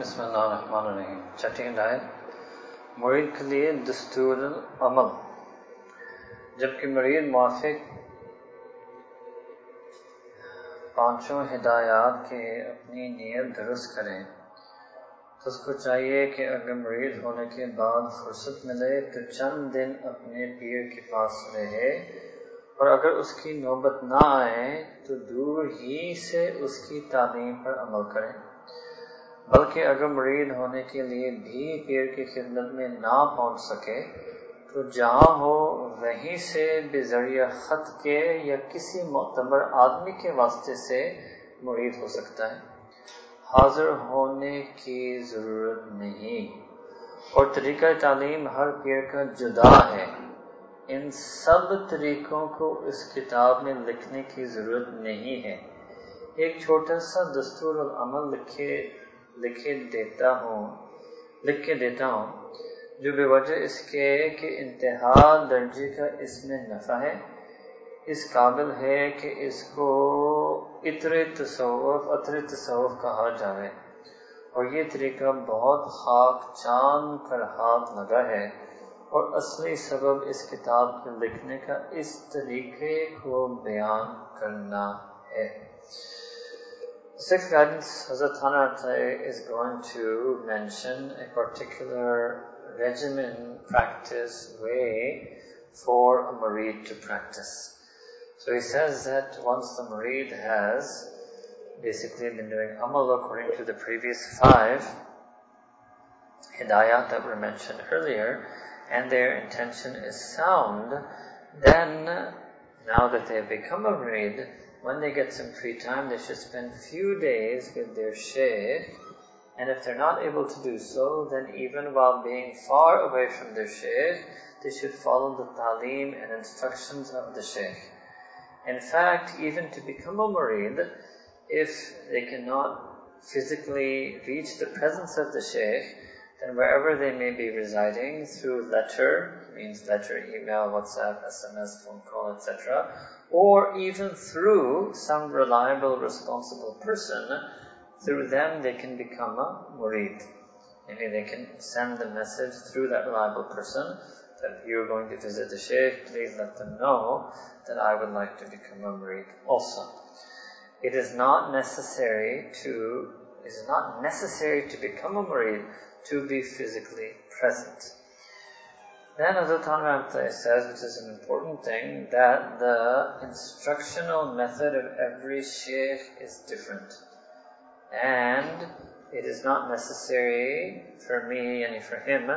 بسم اللہ الرحمن الرحیم۔ چھٹی ڈائٹ مرید کے لیے دستور العمل۔ جبکہ مرید موافق پانچوں ہدایات کے اپنی نیت درست کریں، تو اس کو چاہیے کہ اگر مرید ہونے کے بعد فرصت ملے تو چند دن اپنے پیر کے پاس رہے۔ اور اگر اس کی نوبت نہ آئے تو دور ہی سے اس کی تعلیم پر عمل کریں۔ بلکہ اگر مرید ہونے کے لیے بھی پیر کی خدمت میں نہ پہنچ سکے، تو جہاں ہو وہیں سے بے ذریعہ خط کے یا کسی معتبر آدمی کے واسطے سے مرید ہو سکتا ہے۔ حاضر ہونے کی ضرورت نہیں۔ اور طریقہ تعلیم ہر پیر کا جدا ہے۔ ان سب طریقوں کو اس کتاب میں لکھنے کی ضرورت نہیں ہے۔ ایک چھوٹا سا دستور العمل لکھے لکھے دیتا ہوں لکھ کے دیتا ہوں، جو بے وجہ اس کے کہ انتہا درجے کا اس میں نفع ہے، اس قابل ہے کہ اس کو عطر تصوف عطر تصوف کہا جائے اور یہ طریقہ بہت خاک چان کر ہاتھ لگا ہے۔ اور اصلی سبب اس کتاب کے لکھنے کا اس طریقے کو بیان کرنا ہے۔ Sixth guidance, Hazrat Hanrat is going to mention a particular regimen, practice, way for a murid to practice. So he says that once the murid has basically been doing amal according to the previous five hidayat that were mentioned earlier, and their intention is sound, then now that they have become a murid, when they get some free time, they should spend few days with their sheikh. And if they're not able to do so, then even while being far away from their sheikh, they should follow the talim and instructions of the sheikh. In fact, even to become a murid, if they cannot physically reach the presence of the sheikh, then wherever they may be residing through letter, means letter, email, WhatsApp, SMS, phone call, etc., or even through some reliable, responsible person, through them they can become a murid. Maybe they can send the message through that reliable person that if you're going to visit the sheikh, please let them know that I would like to become a murid also. It is not necessary to it is not necessary to become a murid to be physically present. Then Hazrat Tanramta says, which is an important thing, that the instructional method of every sheikh is different. And it is not necessary for me and for him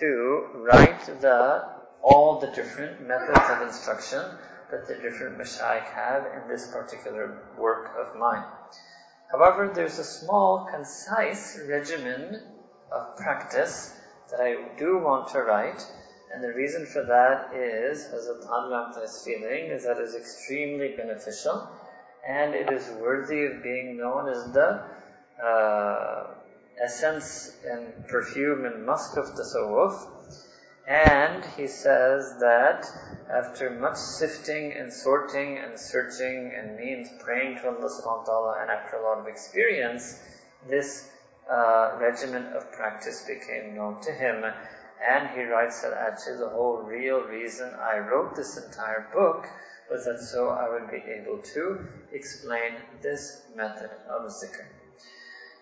to write the all the different methods of instruction that the different mashayikh have in this particular work of mine. However, there's a small, concise regimen of practice that I do want to write, and the reason for that is, as Adhan is feeling, is that it is extremely beneficial and it is worthy of being known as the uh, essence and perfume and musk of tasawwuf. And he says that after much sifting and sorting and searching and means praying to Allah subhanahu wa ta'ala and after a lot of experience, this uh, regimen of practice became known to him and he writes that actually the whole real reason I wrote this entire book was that so I would be able to explain this method of zikr.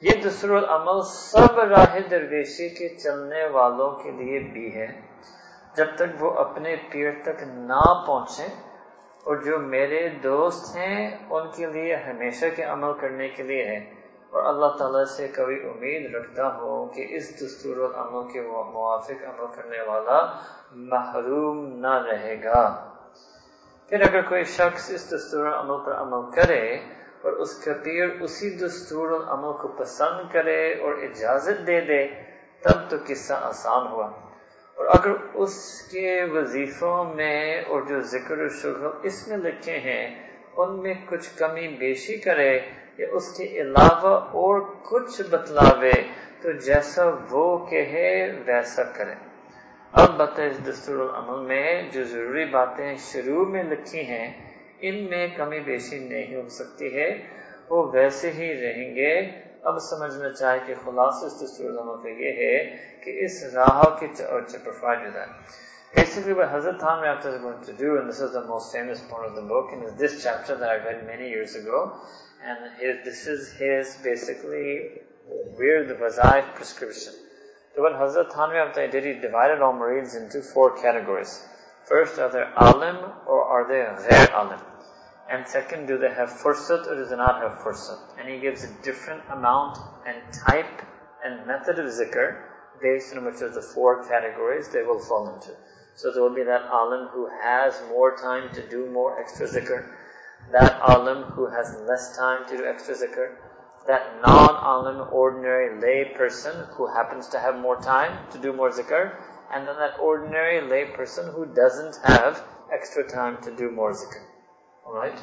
ये दूसरा अमल सब राह दरवेशी के चलने वालों के लिए भी है जब तक वो अपने पीर तक ना पहुंचे और जो मेरे दोस्त हैं उनके लिए हमेशा के अमल करने के लिए है اور اللہ تعالیٰ سے کبھی امید رکھتا ہوں کہ اس دستور العمل کے موافق عمل کرنے والا محروم نہ رہے گا۔ پھر اگر کوئی شخص اس دستور العمل پر عمل کرے اور اس کا پیر اسی دستور العمل کو پسند کرے اور اجازت دے دے، تب تو قصہ آسان ہوا۔ اور اگر اس کے وظیفوں میں اور جو ذکر و شغل اس میں لکھے ہیں، ان میں کچھ کمی بیشی کرے کہ اس کے علاوہ اور کچھ بتلاوے تو جیسا وہ کہے ویسا کرے۔ اب بتائیں اس دستور العمل میں جو ضروری باتیں شروع میں لکھی ہیں ان میں کمی بیشی نہیں ہو سکتی ہے وہ ویسے ہی رہیں گے۔ اب سمجھنا چاہے کہ خلاص اس دستور العمل کا یہ ہے کہ اس راہ کے چرچے پر فائدہ Basically, what Hazrat Tamir After is going to do, and this is the most famous part of the book, and is this chapter that I read many years ago, and his, this is his basically weird Vazaif prescription. So what Hazrat Thanvi Akhtar did, he divided all murids into four categories. First, are they alim or are they ghair alim? And second, do they have fursat or do they not have fursat? And he gives a different amount and type and method of zikr based on which of the four categories they will fall into. So there will be that alim who has more time to do more extra zikr, that alim who has less time to do extra zikr, that non-alim, ordinary lay person who happens to have more time to do more zikr, and then that ordinary lay person who doesn't have extra time to do more zikr. Alright?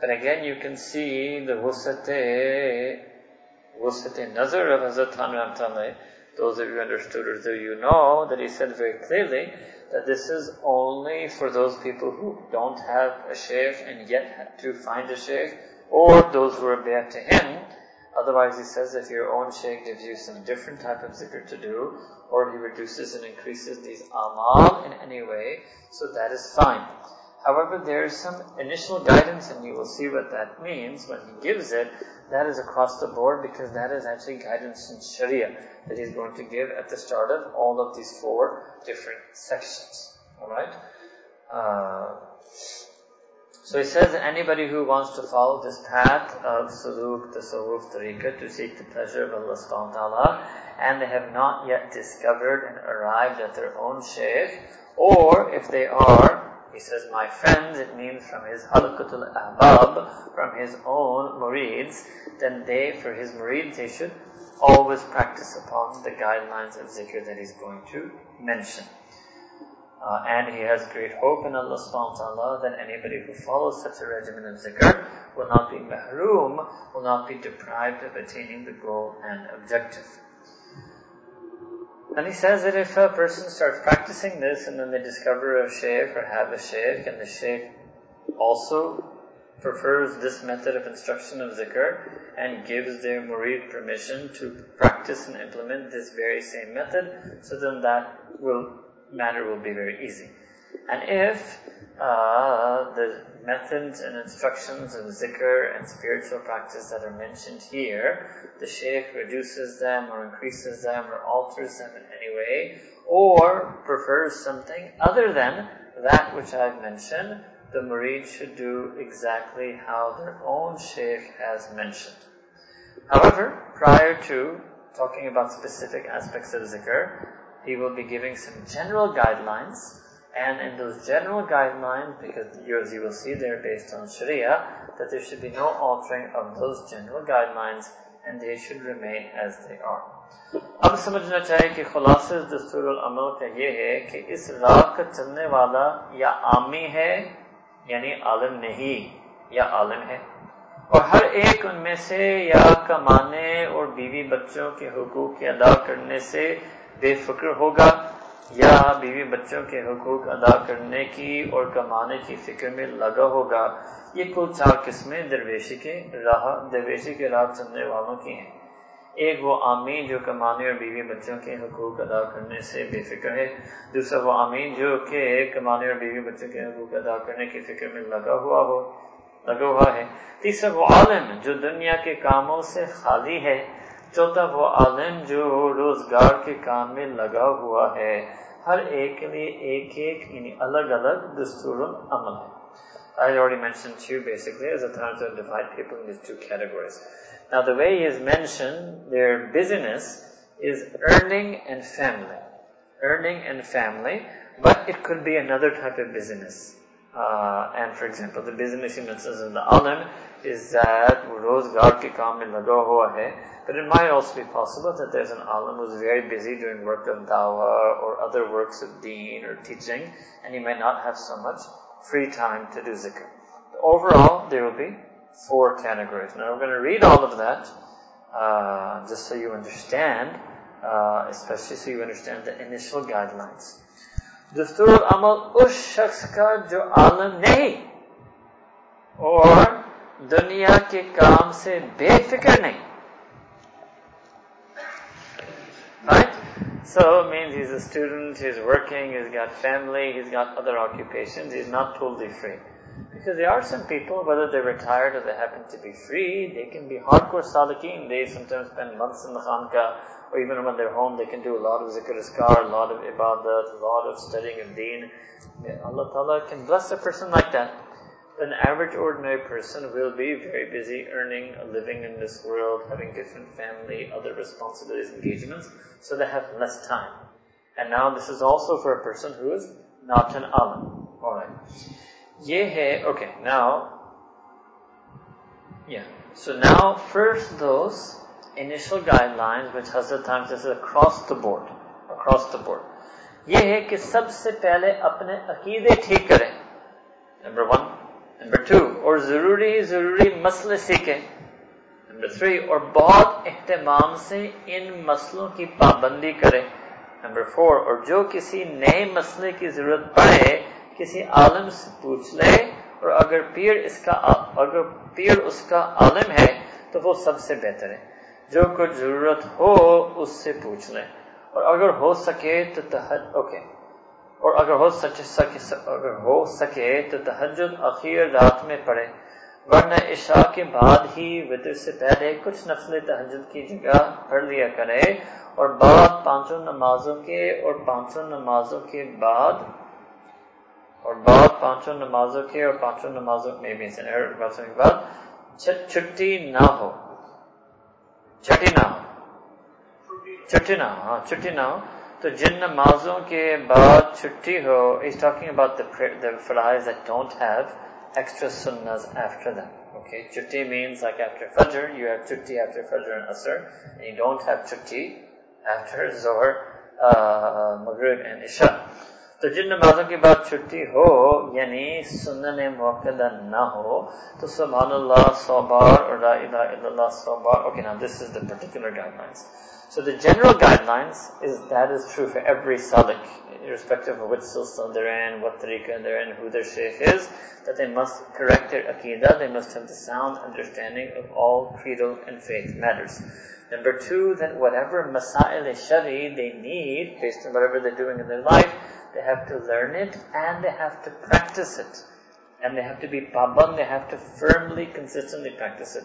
But again, you can see the wusate, wusate nazar of Hazrat those of you understood or those you know, that he said very clearly that this is only for those people who don't have a sheikh and yet have to find a sheikh, or those who are back to him. Otherwise, he says if your own sheikh gives you some different type of zikr to do, or he reduces and increases these amal in any way, so that is fine. However, there is some initial guidance, and you will see what that means when he gives it. That is across the board because that is actually guidance in Sharia that he's going to give at the start of all of these four different sections. Alright? Uh, so he says that anybody who wants to follow this path of suluk, tasawwuf, tariqah, to seek the pleasure of Allah subhanahu wa ta'ala, and they have not yet discovered and arrived at their own shaykh, or if they are, he says, my friends, it means from his halakatul ahbab, from his own murids, then they, for his murids, they should always practice upon the guidelines of zikr that he's going to mention. Uh, and he has great hope in Allah subhanahu wa ta'ala that anybody who follows such a regimen of zikr will not be mahroom, will not be deprived of attaining the goal and objective. And he says that if a person starts practicing this and then they discover a sheikh or have a sheikh and the sheikh also prefers this method of instruction of zikr and gives their murid permission to practice and implement this very same method, so then that will matter will be very easy. And if uh, the methods and instructions of zikr and spiritual practice that are mentioned here, the sheikh reduces them or increases them or alters them in any way, or prefers something other than that which I've mentioned, the murid should do exactly how their own sheikh has mentioned. However, prior to talking about specific aspects of zikr, he will be giving some general guidelines And in those general guidelines, because yours you will see they're based on Sharia, that there should be no altering of those general guidelines, and they should remain as they are. اب سمجھنا چاہیے کہ خلاصہ دستور العمل کا یہ ہے کہ اس راہ کا چلنے والا یا عامی ہے یعنی عالم نہیں یا عالم ہے اور ہر ایک ان میں سے یا کمانے اور بیوی بچوں کے حقوق کی ادا کرنے سے بے فکر ہوگا یا بیوی بچوں کے حقوق ادا کرنے کی اور کمانے کی فکر میں لگا ہوگا، یہ کل چار قسمیں درویشی کے راہ، درویشی کے راہ چلنے والوں کی ہیں۔ ایک وہ آمین جو کمانے اور بیوی بچوں کے حقوق ادا کرنے سے بے فکر ہے۔ دوسرا وہ آمین جو کہ کمانے اور بیوی بچوں کے حقوق ادا کرنے کی فکر میں لگا ہوا ہو، لگا ہوا ہے۔ تیسرا وہ عالم جو دنیا کے کاموں سے خالی ہے۔ चौथा वो आलम जो रोजगार के काम में लगा हुआ है हर एक के लिए एक एक यानी अलग अलग दस्तूर अमल है I already mentioned two basically as a time to divide people into two categories. Now the way he has mentioned their busyness is earning and family. Earning and family, but it could be another type of business. Uh, and for example, the business he mentions in the alim is that rozgar ke kaam mein laga hua hai. But it might also be possible that there's an alim who's very busy doing work of dawah or other works of deen or teaching, and he may not have so much free time to do zikr. Overall, there will be four categories. Now we're going to read all of that, uh, just so you understand, uh, especially so you understand the initial guidelines. दस्तूर amal उस शख्स का जो आलम नहीं और दुनिया के काम से बेफिक्र नहीं Right? So it means he's a student, he's working, he's got family, he's got other occupations, he's not totally free. Because there are some people, whether they're retired or they happen to be free, they can be hardcore salikin. They sometimes spend months in the khanka, or even when they're home, they can do a lot of zikr askar, a lot of ibadat, a lot of studying of deen. Allah Ta'ala can bless a person like that. An average ordinary person will be very busy earning a living in this world, having different family, other responsibilities, engagements, so they have less time. And now this is also for a person who is not an alim. Alright. یہ ہے okay now یا so now first those initial guideline which حضرت across the board across the board یہ ہے کہ سب سے پہلے اپنے عقیدے ٹھیک کریں. نمبر ون نمبر ٹو اور ضروری ضروری مسئلے سیکھیں. نمبر تھری اور بہت اہتمام سے ان مسئلوں کی پابندی کریں. نمبر فور اور جو کسی نئے مسئلے کی ضرورت پڑے کسی عالم سے پوچھ لے اور اگر پیر اس کا اگر پیر اس کا عالم ہے تو وہ سب سے بہتر ہے۔ جو کچھ ضرورت ہو اس سے پوچھ لیں اور اگر ہو سکے تو تحج اوکے اور اگر ہو سچ سکے اگر ہو سکے تو تحجد اخیر رات میں پڑھے۔ ورنہ عشاء کے بعد ہی وطر سے پہلے کچھ نفل تحجد کی جگہ پڑھ لیا کرے اور بعد پانچوں نمازوں کے اور پانچوں نمازوں کے بعد और बाद पांचों नमाजों के और पांचों नमाजों में भी के बाद छुट्टी ना हो छुट्टी ना हो छुट्टी ना हो हाँ छुट्टी ना हो तो जिन नमाजों के बाद छुट्टी हो is talking about the फराइज that don't have extra sunnahs after them. Okay, chutti means like after Fajr, you have chutti after Fajr and Asr, and you don't have chutti after Zohar, uh, Maghrib and Isha. तो जिन नमाजों के बाद छुट्टी हो यानी सुनन मुकदा न हो तो सुबहान अल्लाह सौ बार और ला इलाहा सौ बार okay now this is the particular guidelines so the general guidelines is that is true for every salik irrespective of which silsila they're in what tariqa they're in who their sheikh is that they must correct their aqidah they must have the sound understanding of all creedal and faith matters Number two, that whatever masail shari they need, based on whatever they're doing in their life, they have to learn it and they have to practice it. And they have to be paban, they have to firmly, consistently practice it.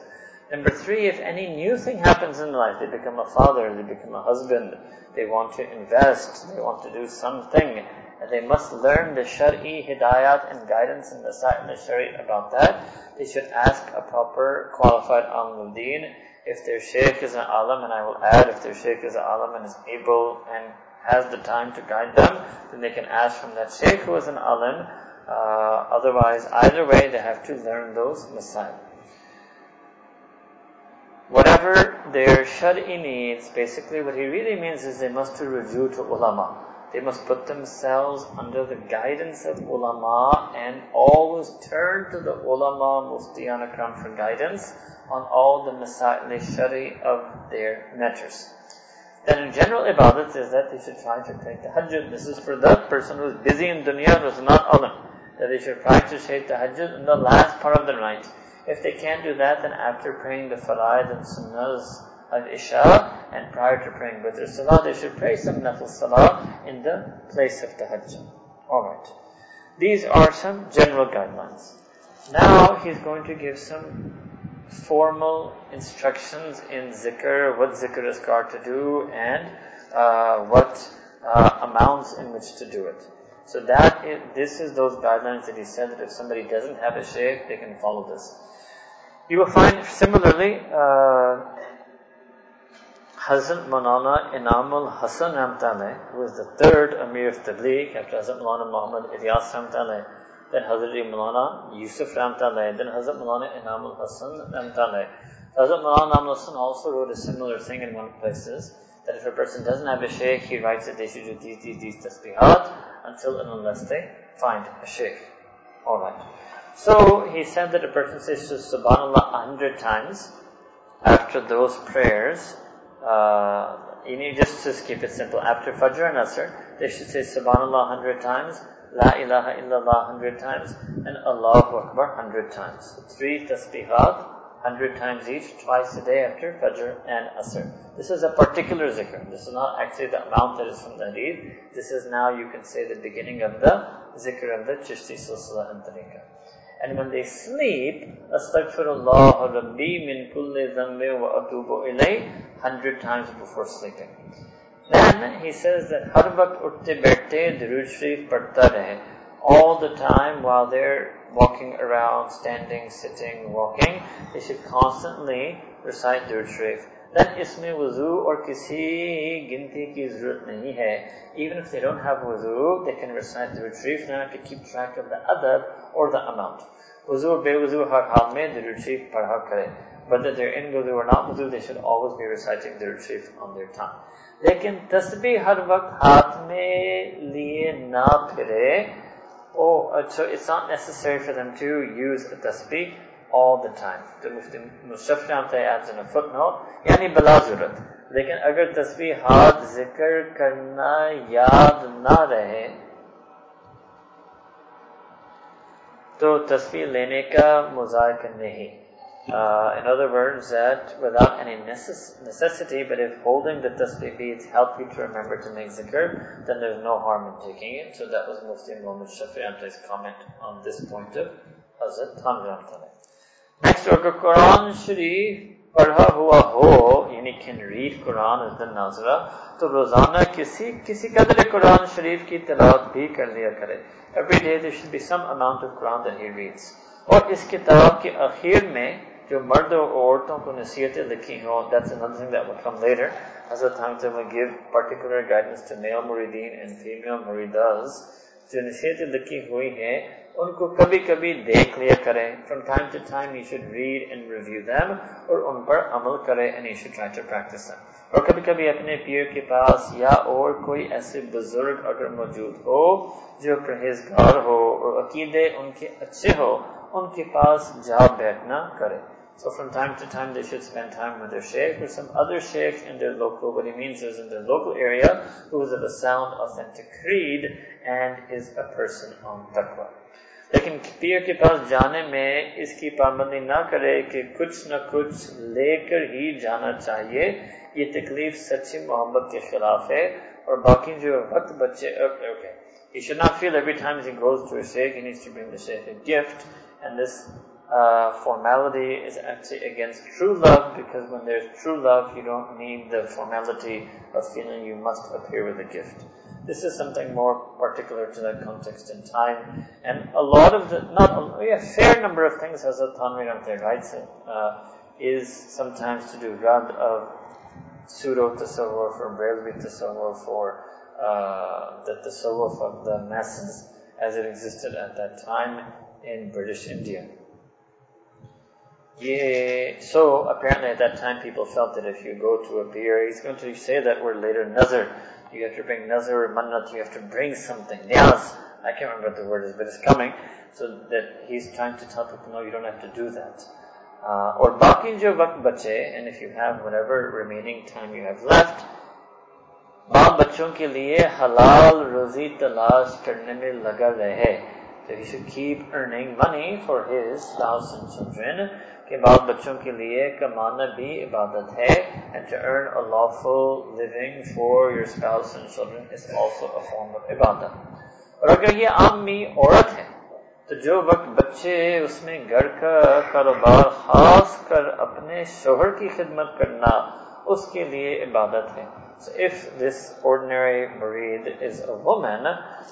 Number three, if any new thing happens in life, they become a father, they become a husband, they want to invest, they want to do something, and they must learn the shari hidayat and guidance and the the shari about that. They should ask a proper qualified alim deen. If their sheikh is an alim, and I will add, if their sheikh is an alim and is able and has the time to guide them, then they can ask from that sheikh who is an alim. Uh, otherwise, either way, they have to learn those masail. Whatever their shari needs, basically what he really means is they must review to ulama. They must put themselves under the guidance of ulama and always turn to the ulama muftiyan akram for guidance on all the masail shari of their matters. Then in general ibadat is that they should try to take the hajj. This is for that person who is busy in dunya who is not alim. That they should try practice take Hajj in the last part of the night. If they can't do that, then after praying the faraid and sunnahs of Isha and prior to praying Witr Salah, they should pray some nafil Salah in the place of the hajj. Alright. These are some general guidelines. Now he's going to give some formal instructions in zikr, what zikr is called to do, and uh, what uh, amounts in which to do it. So that is, this is those guidelines that he said that if somebody doesn't have a sheikh, they can follow this. You will find similarly, uh, Hazrat Mulana Inamul Hassan Ramtale, who is the third Amir of Tabligh after Hazrat Mulana Muhammad Ilyas Ramtale, then Hazrat Mulana Yusuf Ramtallah, then Hazrat Mulana Inamul Hassan Ramtallah. Hazrat Mulana Inamul Hassan also wrote a similar thing in one places, that if a person doesn't have a sheikh, he writes that they should do these, these, these tasbihat until and unless they find a sheikh. Alright. So, he said that a person says Subhanallah a hundred times after those prayers, uh, you need just to keep it simple. After Fajr and Asr, they should say Subhanallah a hundred times, La ilaha illallah hundred times, and Allahu Akbar hundred times. Three tasbihat hundred times each, twice a day after Fajr and Asr. This is a particular zikr. This is not actually the amount that is from the hadith. This is now, you can say, the beginning of the zikr of the Chishti Silsila and Tariqah. And when they sleep, Astaghfirullah Rabbi min kulli wa atubu ilay, hundred times before sleeping. Then he says that har waqt utte baitte Durood Sharif padta rahe. All the time while they're walking around, standing, sitting, walking, they should constantly recite Durood Sharif. Then isme wuzu or kisi ginti ki zarurat nahi hai. Even if they don't have wuzu, they can recite Durood Sharif. They don't have to keep track of the adab or the amount. Wuzu or bewuzu har hal mein Durood Sharif padha whether they're in wudu or not wudu, they should always be reciting the retrieve on their tongue. لیکن تسبیح ہر وقت ہاتھ میں لیے نہ پھرے oh, so it's not necessary for them to use a tasbih all کرے او اچھو to یوزی آپ adds in a footnote, یعنی بلا ضرورت لیکن اگر تصویر ہاتھ ذکر کرنا یاد نہ رہے تو تسبیح لینے کا مذاکر نہیں uh, in other words, that without any necess- necessity, but if holding the tasbih beads help you to remember to make zikr, then there's no harm in taking it. So that was Mufti Muhammad Shafi'ante's comment on this point of Hazrat Tanvi Next, अगर Quran Sharif पढ़ा हुआ हो यानी can read Quran as the nazra तो रोजाना किसी किसी कदर कुरान शरीफ की तलावत भी कर लिया करे every day there should be some amount of Quran that he reads और इस किताब के आखिर में جو مردوں اور عورتوں کو نصیحتیں لکھی ہوں، that's another thing that will come later. as a time to give particular guidance to male muridin and female muridas جو نصیحتیں لکھی ہوئی ہیں، ان کو کبھی کبھی دیکھ لیا کریں۔ From time to time you should read and review them اور ان پر عمل کریں and you should try to practice them. اور کبھی کبھی اپنے پیر کے پاس یا اور کوئی ایسے بزرگ اگر موجود ہو جو پرہیزگار ہو اور عقیدے ان کے اچھے ہو ان کے پاس جا بیٹھنا کریں۔ So from time to time they should spend time with their sheikh or some other sheikh in their local, what he means is in their local area who is of a sound, authentic creed and is a person on taqwa. लेकिन पीर के पास जाने में इसकी पाबंदी ना करे कि कुछ न कुछ लेकर ही जाना चाहिए ये तकलीफ सच्ची मोहब्बत के खिलाफ है और बाकी जो वक्त बच्चे okay, okay. He should not feel every time he goes to a sheikh he needs to bring the sheikh a gift and this uh, formality is actually against true love because when there's true love, you don't need the formality of feeling you must appear with a gift. This is something more particular to that context and time. And a lot of the, not a, a fair number of things as Thanvi Ramte writes uh, is sometimes to do rad of pseudo tasawwur for Barelvi tasawwur for uh, the tasawwur of the masses as it existed at that time in British India. Yeah, so apparently at that time people felt that if you go to a beer, he's going to say that word later, nazar. You have to bring nazar or mannat, you have to bring something. Niyaz. I can't remember what the word is, but it's coming. So that he's trying to tell people, no, you don't have to do that. Uh, or baki jo vakt bache, and if you have whatever remaining time you have left, माँ बच्चों के लिए हलाल रोजी तलाश करने में लगा रहे so he should keep earning money for his spouse and children کہ بعد بچوں کے لیے کمانا بھی عبادت ہے and to earn a lawful living for your spouse and children is also a form of عبادت اور اگر یہ عامی عورت ہے تو جو وقت بچے اس میں گھر کا کاروبار خاص کر اپنے شوہر کی خدمت کرنا اس کے لیے عبادت ہے So if this ordinary murid is a woman,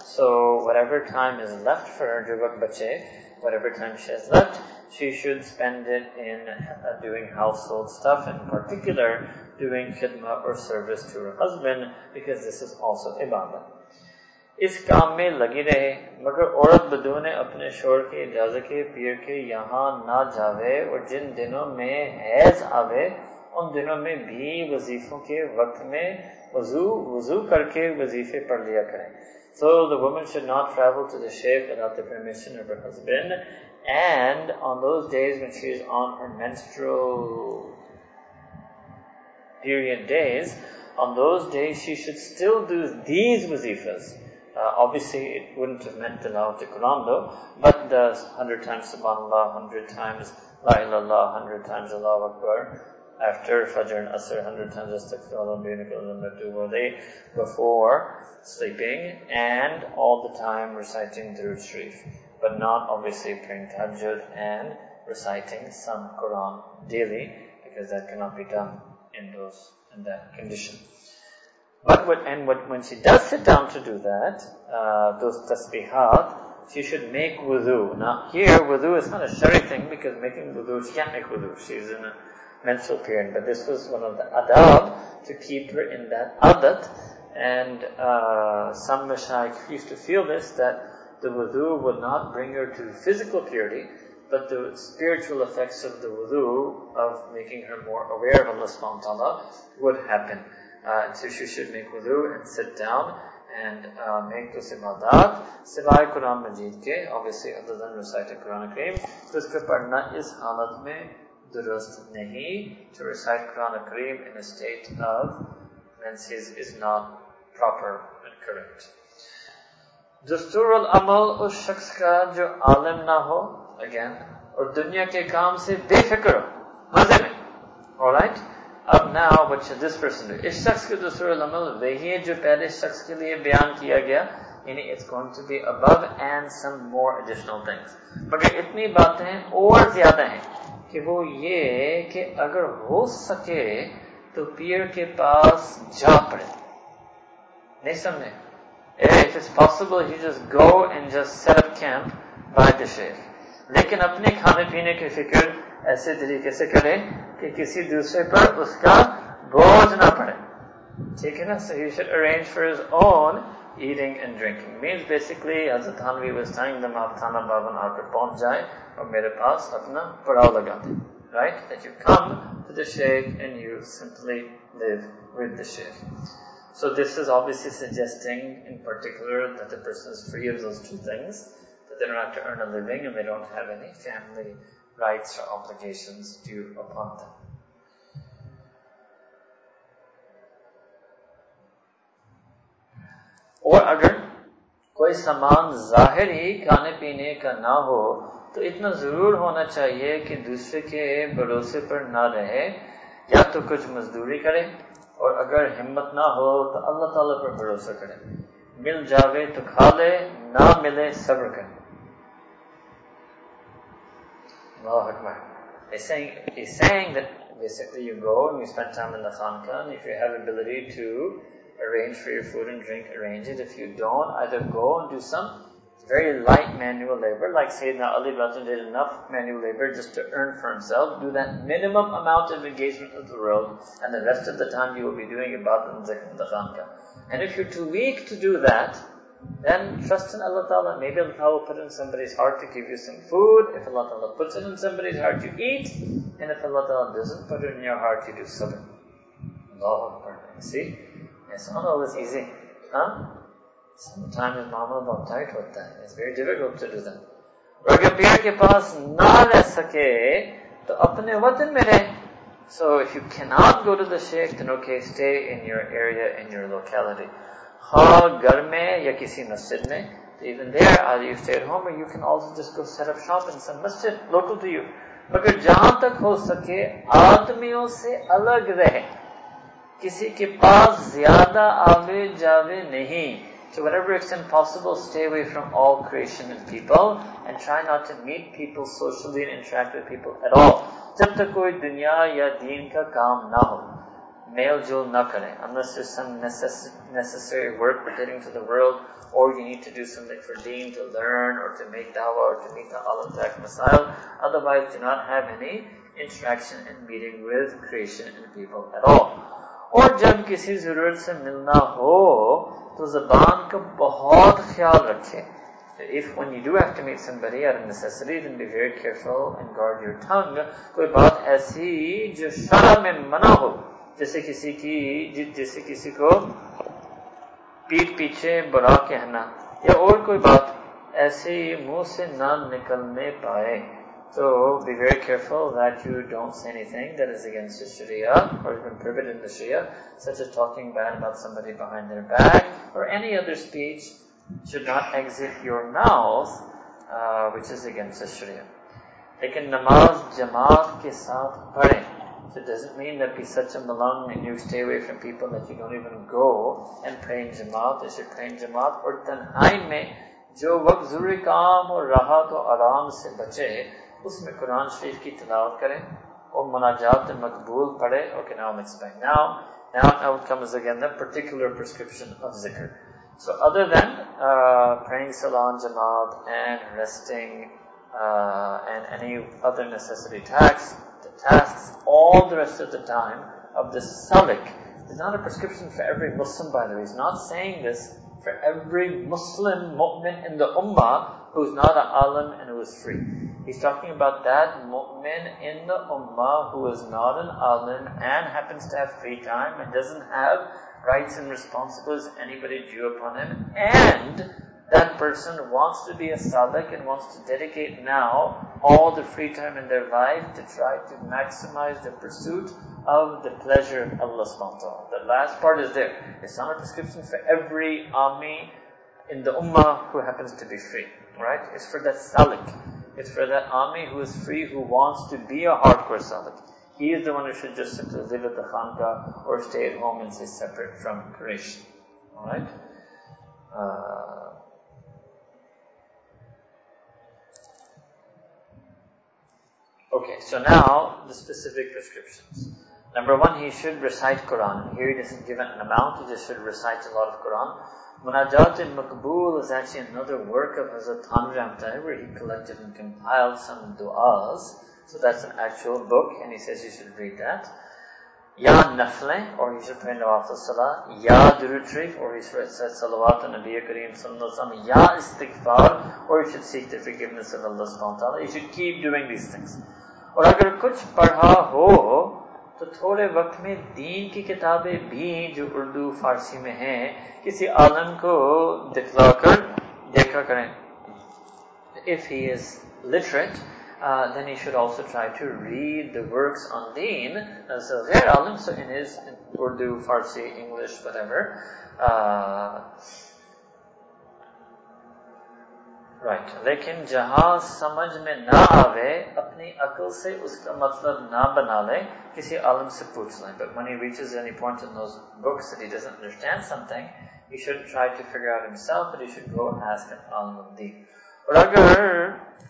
so whatever time is left for her, whatever time she has left, she should spend it in uh, doing household stuff, in particular, doing khidmah or service to her husband, because this is also ibadah. इस काम में लगी रहे मगर औरत बदून अपने शोर के इजाजत के पीर के यहाँ ना जावे और जिन दिनों में हैज आवे उन दिनों में भी वजीफों के वक्त में वजू वजू करके वजीफे पढ़ लिया करें So the woman should not travel to the sheikh without the permission of her husband and on those days when she is on her menstrual period days, on those days she should still do these wazifas. Uh, obviously, it wouldn't have meant tilawat Quran though, but the 100 times Subhanallah, 100 times La ilallah, 100 times Allahu Akbar, after Fajr and Asr, 100 times Astaghfirullah, they before sleeping, and all the time reciting Durud Sharif, but not obviously praying Tahajjud and reciting some Quran daily, because that cannot be done in those in that condition. But when, and what when she does sit down to do that, uh, those tasbihat, she should make wudu. Now here, wudu is not a shari thing because making wudu, she can't make wudu. She's in a menstrual period. But this was one of the adab to keep her in that adat. And uh, some mashayikh used to feel this, that the wudu will not bring her to physical purity, but the spiritual effects of the wudu, of making her more aware of Allah subhanahu wa ta'ala, would happen. Uh, so she should make wudu and sit down and uh, make those ibadat. Siwai Quran Majid ke, obviously other than reciting Quran Kareem, to uske is halat mein durust nahi, to recite Quran Kareem in a state of menses is not proper and correct. دستور العمل اس شخص کا جو عالم نہ ہو again اور دنیا کے کام سے بے فکر ہو، مزے میں۔ Alright اب نہ آؤ بچے دس پرسن اس شخص کے دستور العمل وہی ہے جو پہلے شخص کے لیے بیان کیا گیا یعنی it's going to be above and some more additional things مگر اتنی باتیں اور زیادہ ہیں کہ وہ یہ کہ اگر ہو سکے تو پیر کے پاس جا پڑے۔ نہیں سمجھے؟ if it's possible, you just go and just set up camp by the sheikh. लेकिन अपने खाने पीने की फिक्र ऐसे तरीके से करें कि किसी दूसरे पर उसका बोझ ना पड़े ठीक है so he should arrange for his own eating and drinking. Means basically Hazrat Thanvi was telling them आप थाना बाबन आकर पहुंच जाए और मेरे पास अपना पड़ाव लगा दें right? That you come to the sheikh and you simply live with the sheikh. So this is obviously suggesting in particular that the person is free of those two things, that they don't have to earn a living and they don't have any family rights or obligations due upon them. اور اگر کوئی سامان ظاہر ہی کھانے پینے کا نہ ہو تو اتنا ضرور ہونا چاہیے کہ دوسرے کے بھروسے پر نہ رہے یا تو کچھ مزدوری کرے और अगर हिम्मत ना हो तो अल्लाह ताला पर भरोसा करे मिल जावे तो खा ले ना मिले सब्र करे He's saying, he's saying that basically you go and you spend time in the khanka and if you have ability to arrange for your food and drink, arrange it. If you don't, either go and do some very light manual labor, like Sayyidina Ali did enough manual labor just to earn for himself, do that minimum amount of engagement with the world, and the rest of the time you will be doing ibadah and zikr and khanka. And if you're too weak to do that, then trust in Allah Ta'ala. Maybe Allah Ta'ala will put in somebody's heart to give you some food. If Allah Ta'ala puts it in somebody's heart, you eat. And if Allah Ta'ala doesn't put it in your heart, you do sabr. Allah Akbar. See? It's not always easy. Huh? معام کے پاس نہ رہ سکے تو اپنے جہاں تک ہو سکے آدمیوں سے الگ رہے کسی کے پاس زیادہ آئی to whatever extent possible, stay away from all creation and people and try not to meet people socially and interact with people at all. जब तक कोई दुनिया या दीन का काम ना हो मेल जोल ना करें unless there's some necess- necessary work pertaining to the world or you need to do something for deen to learn or to make dawah or to meet the al-attack masail otherwise do not have any interaction and meeting with creation and people at all और जब किसी जरूरत से मिलना हो تو زبان کا بہت خیال رکھیں If when you do have to meet somebody out of necessity, then be very careful and guard your tongue. کوئی بات ایسی جو شرع میں منع ہو جیسے کسی کی جیسے کسی کو پیٹ پیچھے برا کہنا یا اور کوئی بات ایسی منہ سے نہ نکلنے پائے تو be very careful that you don't say anything that is against the Sharia or even prohibited in the Sharia such as talking bad about somebody behind their back or any other speech should not exit your mouth, uh, which is against the Sharia. लेकिन नमाज जमात के साथ पढ़ें so it doesn't mean that be such a malung and you stay away from people that you don't even go and pray in Jamaat. You should pray in Jamaat. और तन्हाई में जो वक्त जरूरी काम और राहत और आराम से बचे उसमें कुरान शरीफ की तिलावत करें और मुनाजात मकबूल पढ़े okay now I'm explaining now now now comes again the particular prescription of zikr. So other than uh, praying salah jamaat and resting uh, and any other necessity tasks the tasks all the rest of the time of the salik is not a prescription for every Muslim by the way. He's not saying this for every Muslim mu'min in the ummah who's not an alim and who is free He's talking about that mu'min in the ummah who is not an alim and happens to have free time and doesn't have rights and responsibilities anybody due upon him and that person wants to be a salik and wants to dedicate now all the free time in their life to try to maximize the pursuit of the pleasure of Allah subhanahu. The last part is there. It's not a prescription for every army in the ummah who happens to be free. Right? It's for that salik. It's for that army who is free, who wants to be a hardcore Salik. He is the one who should just simply live at the Khanka or stay at home and stay separate from creation. Alright? Uh, okay, so now the specific prescriptions. Number one, he should recite Quran. Here he doesn't give an amount, he just should recite a lot of Quran. Munajat Maqbool is actually another work of Hazrat Thanvi where he collected and compiled some du'as. So that's an actual book and he says you should read that. Ya Nafle, or he should pray Nawafil Salah. Ya Durud Sharif, or he should say Salawat on Nabi Kareem Sallallahu Ya Istighfar, or he should seek the forgiveness of Allah subhanahu wa ta'ala. You should keep doing these things. और अगर कुछ पढ़ा हो تو تھوڑے وقت میں دین کی کتابیں بھی جو اردو فارسی میں ہیں کسی عالم کو دکھلا کر دیکھا کریں۔ If he is literate then he should also try to read the works on then Farsi, Urdu Farsi English uh, right right. لیکن جہاں سمجھ میں نہ آوے، اپنی عقل سے اس کا مطلب نہ بنا لیں، کسی عالم سے پوچھ لیں۔ But when he reaches any point in those books that he doesn't understand something he should try to figure out himself but he should go ask an Alam of deen. اور اگر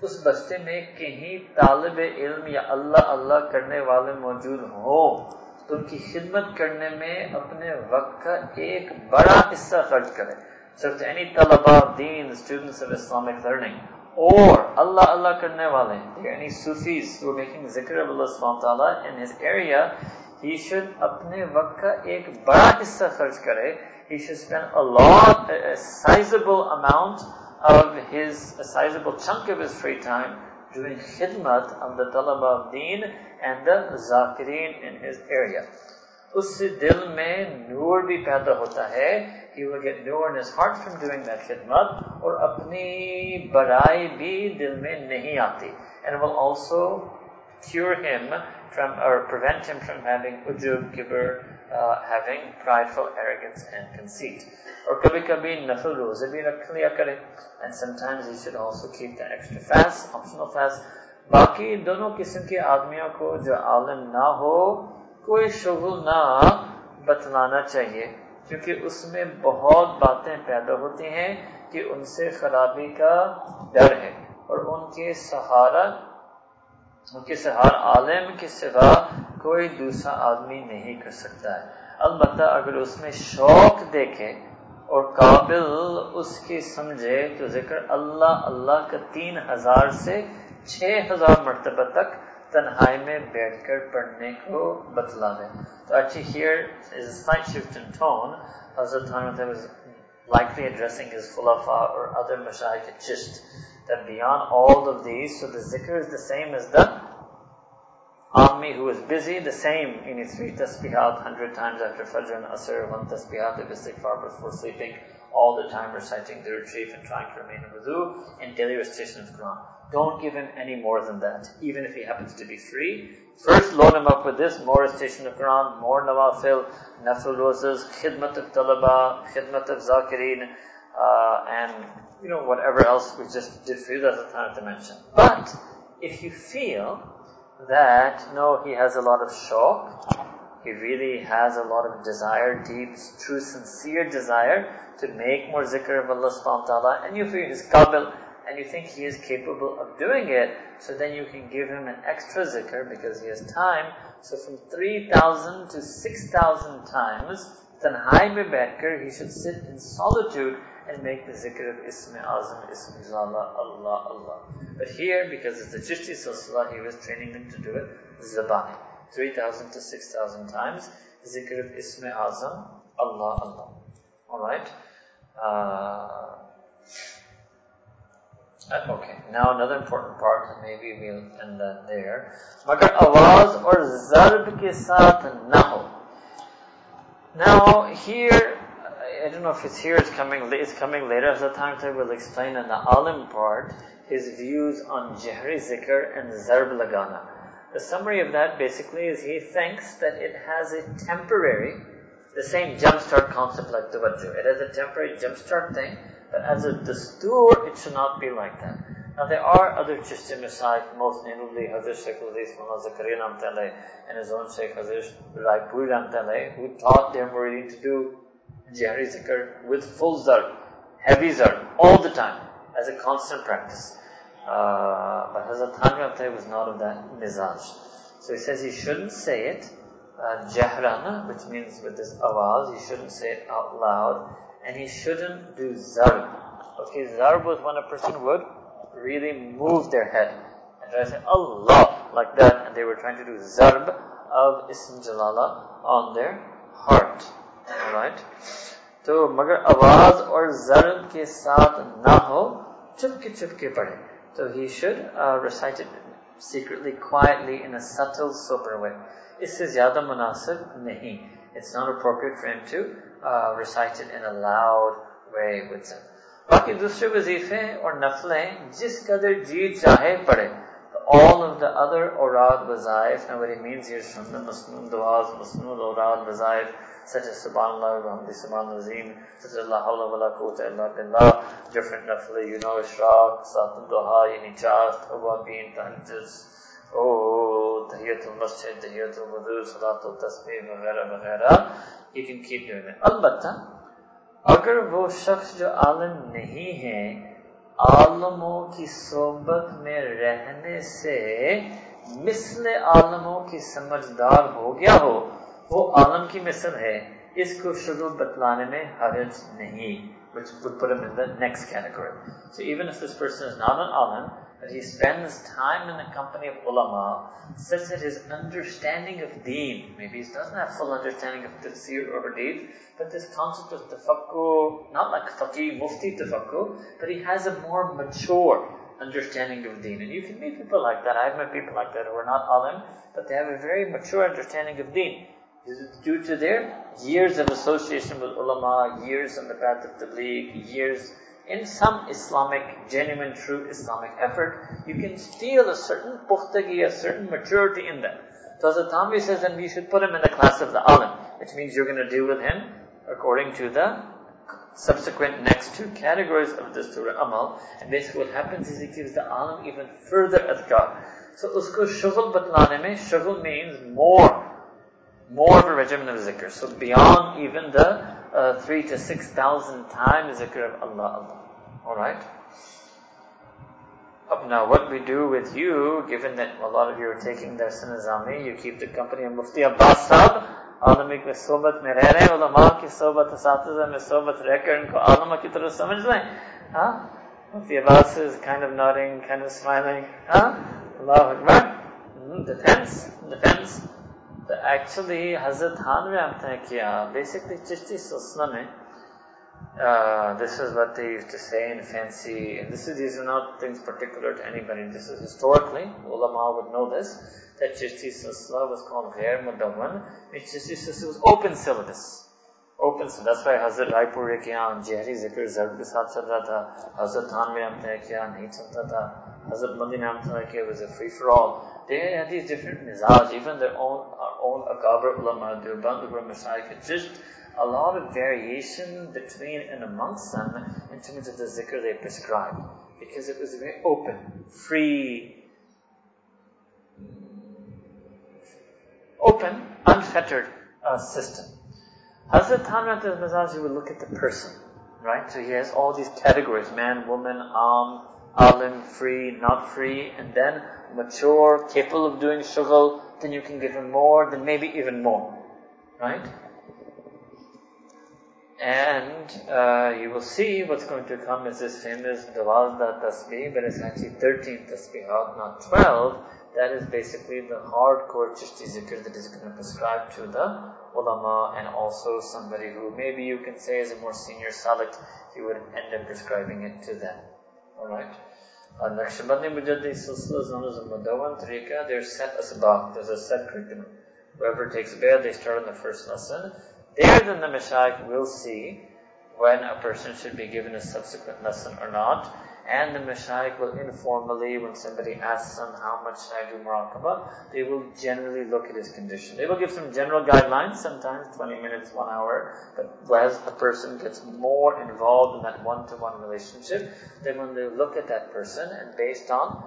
اس بستے میں کہیں طالب علم یا اللہ اللہ کرنے والے موجود ہو تو ان کی خدمت کرنے میں اپنے وقت کا ایک بڑا حصہ خرچ کریں۔ So if any talaba deen, students of Islamic learning, or Allah Allah karne wale, there are any Sufis who are making zikr of Allah subhanahu wa ta'ala in his area, he should apne waqt ka ek bada hissa kharch kare. He should spend a lot, a, a sizable amount of his, a sizable chunk of his free time doing khidmat of the talaba of deen and the zakireen in his area. उससे दिल में नूर भी पैदा होता है he will get door in his heart from doing that khidmat or apni barai bhi dil mein nahi aati. And will also cure him from or prevent him from having ujub, kibr, uh, having prideful arrogance and conceit. Or kabhi kabhi nafil roza bhi rakh liya kare. And sometimes he should also keep the extra fast, optional fast. Baki dono kisim کے آدمیوں ko jo عالم na ho, koi شغل na بتلانا chahiye. کیونکہ اس میں بہت باتیں پیدا ہوتی ہیں کہ ان سے خرابی کا ڈر ہے اور ان کے سہارا، ان کے سہارا عالم کے سوا کوئی دوسرا آدمی نہیں کر سکتا ہے۔ البتہ اگر اس میں شوق دیکھے اور قابل اس کی سمجھے تو ذکر اللہ اللہ کا تین ہزار سے چھ ہزار مرتبہ تک तन्हाई में बैठकर पढ़ने को बतला दें So actually here is a slight shift in tone. Hazrat Thanate was likely addressing his khulafa or other mashayikh at Chist. That beyond all of these, so the zikr is the same as the Ammi who is busy, the same, you need three tasbihat, hundred times after Fajr and Asr, one tasbihat of istighfar before sleeping, all the time reciting the retrieve and trying to remain in wudu, and daily recitation of Quran. Don't give him any more than that, even if he happens to be free. First load him up with this, more recitation of Quran, more nawafil, nafil roses, khidmat of talaba, khidmat of zakireen, uh, and you know whatever else we just did for you, that's the time to mention. But if you feel that no, he has a lot of shock, he really has a lot of desire, deep, true, sincere desire to make more zikr of Allah subhanahu wa ta'ala, and you feel he's qabil, and you think he is capable of doing it, so then you can give him an extra zikr because he has time. So from 3,000 to 6,000 times, tanhai baitkar, he should sit in solitude and make the zikr of Ism Azam, Ism Zala, Allah, Allah. But here, because it's the Chishti Silsila, he was training them to do it Zabani. 3,000 to 6,000 times. Zikr of Ismi Azam, Allah, Allah. Alright? Uh, okay, now another important part, maybe we'll end that there. Magar awaz or zarb ke saath. Now, here, I don't know if it's here, it's coming, it's coming later as a timetable, we'll explain in the alim part, his views on jahri zikr and zarb lagana. The summary of that basically is he thinks that it has a temporary, the same jumpstart concept like tawajjuh. It has a temporary jumpstart thing, but as a dastur, it should not be like that. Now there are other Chishti Mashaykh, most notably Hazrat Shaykh Aziz Mullah and his own Shaykh Hazrat Raipur Namtale, who taught their muridin to do Jahri Zikr with full zar, heavy zar, all the time, as a constant practice. Uh, but Hazrat Thanvi was not of that mizaj. So he says he shouldn't say it uh, jahrana, which means with this awaz, he shouldn't say it out loud, and he shouldn't do zarb. Okay, zarb was when a person would really move their head and try to say Allah like that, and they were trying to do zarb of Ism Jalala on their heart. Alright? तो मगर आवाज और जर्ब के साथ ना हो चुपके चुपके पढ़े so he should uh, recite it secretly, quietly, in a subtle, sober way. इससे ज़्यादा मुनासिब नहीं. It's not appropriate for him to uh, recite it in a loud way with them. बाकी दूसरे वजीफे और नफलें जिस कदर जी चाहे पढ़े all of the other orad wazaif, now what he means here is from the masnoon du'as, masnoon orad wazaif, such as subhanAllah, Muhammad, subhanAllah, Azim, such as La Hawla wa La Quwwata illa Billah, different nafli, you know, Ishraq, Satan Duha, Yinichar, Tawba, Bin, Tahajjuz, Oh, Tahiyatul Masjid, Tahiyatul Wudu, Salatul Tasbih, Maghara, Maghara, you can keep doing it. Albatta, اگر وہ شخص جو عالم نہیں ہے عالموں کی صحبت میں رہنے سے مثل عالموں کی سمجھدار ہو گیا ہو वो आलम की मिसल है इसको शुरू बतलाने में हरज नहीं which would put him in the next category. So even if this person is not an alim, but he spends time in the company of ulama, such that his understanding of deen, maybe he doesn't have full understanding of tafsir or hadith, but this concept of tafakkur, not like faqih, mufti tafakkur, but he has a more mature understanding of deen. And you can meet people like that. I've met people like that who are not alim, but they have a very mature understanding of deen. Is it due to their years of association with ulama, years on the path of tabligh, years in some Islamic, genuine, true Islamic effort, you can feel a certain puhtagi, a certain maturity in them. So Hazrat Thanvi says then we should put him in the class of the alim, which means you're going to deal with him according to the subsequent next two categories of the Surah Amal. And basically what happens is he gives the alim even further adhkar. So usko shughul batlane mein, shughul means more, more of a regimen of zikr. So beyond even the uh, three to six thousand times zikr of Allah, Allah. Alright? Up now, what we do with you, given that a lot of you are taking their Sinazami, you keep the company of Mufti Abbas Sahab, आलमिक में सोबत में रह रहे हैं उलमा की सोबत साथिजा में सोबत रहकर इनको आलमा की तरह समझ लें हाँ Mufti Abbas is kind of nodding, kind of smiling. Huh? Allah Akbar. Mm, depends. Actually, Hazrat हज़रत थानवे basically Chishti किया basically this is what they used to say in fancy, this is, these are not things particular to anybody, this is historically, ulama would know this, that Chishti Silsila was called Ghair Mudawwan, which Chishti Silsila was open syllabus. Open syllabus, that's why Hazrat Raipur Kiyan, and Zikr Zarb ke saath chal raha tha, Hazrat Thanvi Amtaya Kiyan, nahi chalta Hazrat Madin Amtaya was a free-for-all, they had these different mizaj, even their own, our own Akabra ulama, Mashaykh, it's just a lot of variation between and amongst them in terms of the zikr they prescribed. Because it was a very open, free, open, unfettered uh, system. Hazrat Tanrat al-Mazazi would look at the person, right? So he has all these categories, man, woman, am, alim, free, not free, and then mature, capable of doing shughul, then you can give him more, then maybe even more, right? And uh, you will see what's going to come is this famous Dawazda Tasbih, but it's actually 13 Tasbihat, not 12. That is basically the hardcore Chishti zikr that is going to prescribe to the ulama and also somebody who maybe you can say is a more senior salik, he would end up prescribing it to them. Alright? Uh, Naqshbandi Mujaddidi Silsila known as a Mudawan Tariqa. They're set as a asbaq. There's a set curriculum. Whoever takes a bed, they start on the first lesson. There then the Mashaykh will see when a person should be given a subsequent lesson or not. And the Mashaykh will informally, when somebody asks them how much should I do muraqabah, they will generally look at his condition. They will give some general guidelines, sometimes 20 minutes, one hour, but as a person gets more involved in that one-to-one relationship, then when they look at that person and based on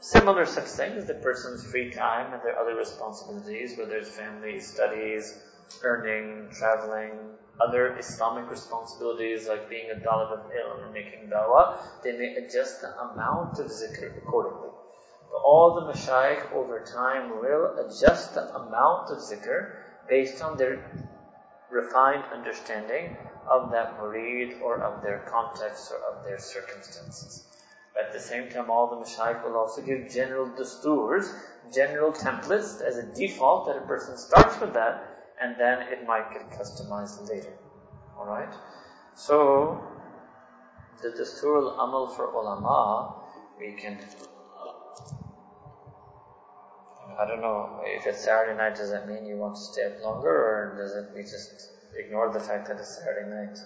similar such things, the person's free time and their other responsibilities, whether it's family, studies, earning, traveling, other Islamic responsibilities like being a talib of ilm or making dawah, they may adjust the amount of zikr accordingly. But all the mashayikh over time will adjust the amount of zikr based on their refined understanding of that murid or of their context or of their circumstances. At the same time, all the mashayikh will also give general dusturs, general templates as a default that a person starts with that and then it might get customized later. Alright? So, the Dastur amal for ulama, we can, I don't know, if it's Saturday night, does that mean you want to stay up longer, or does it we just ignore the fact that it's Saturday night?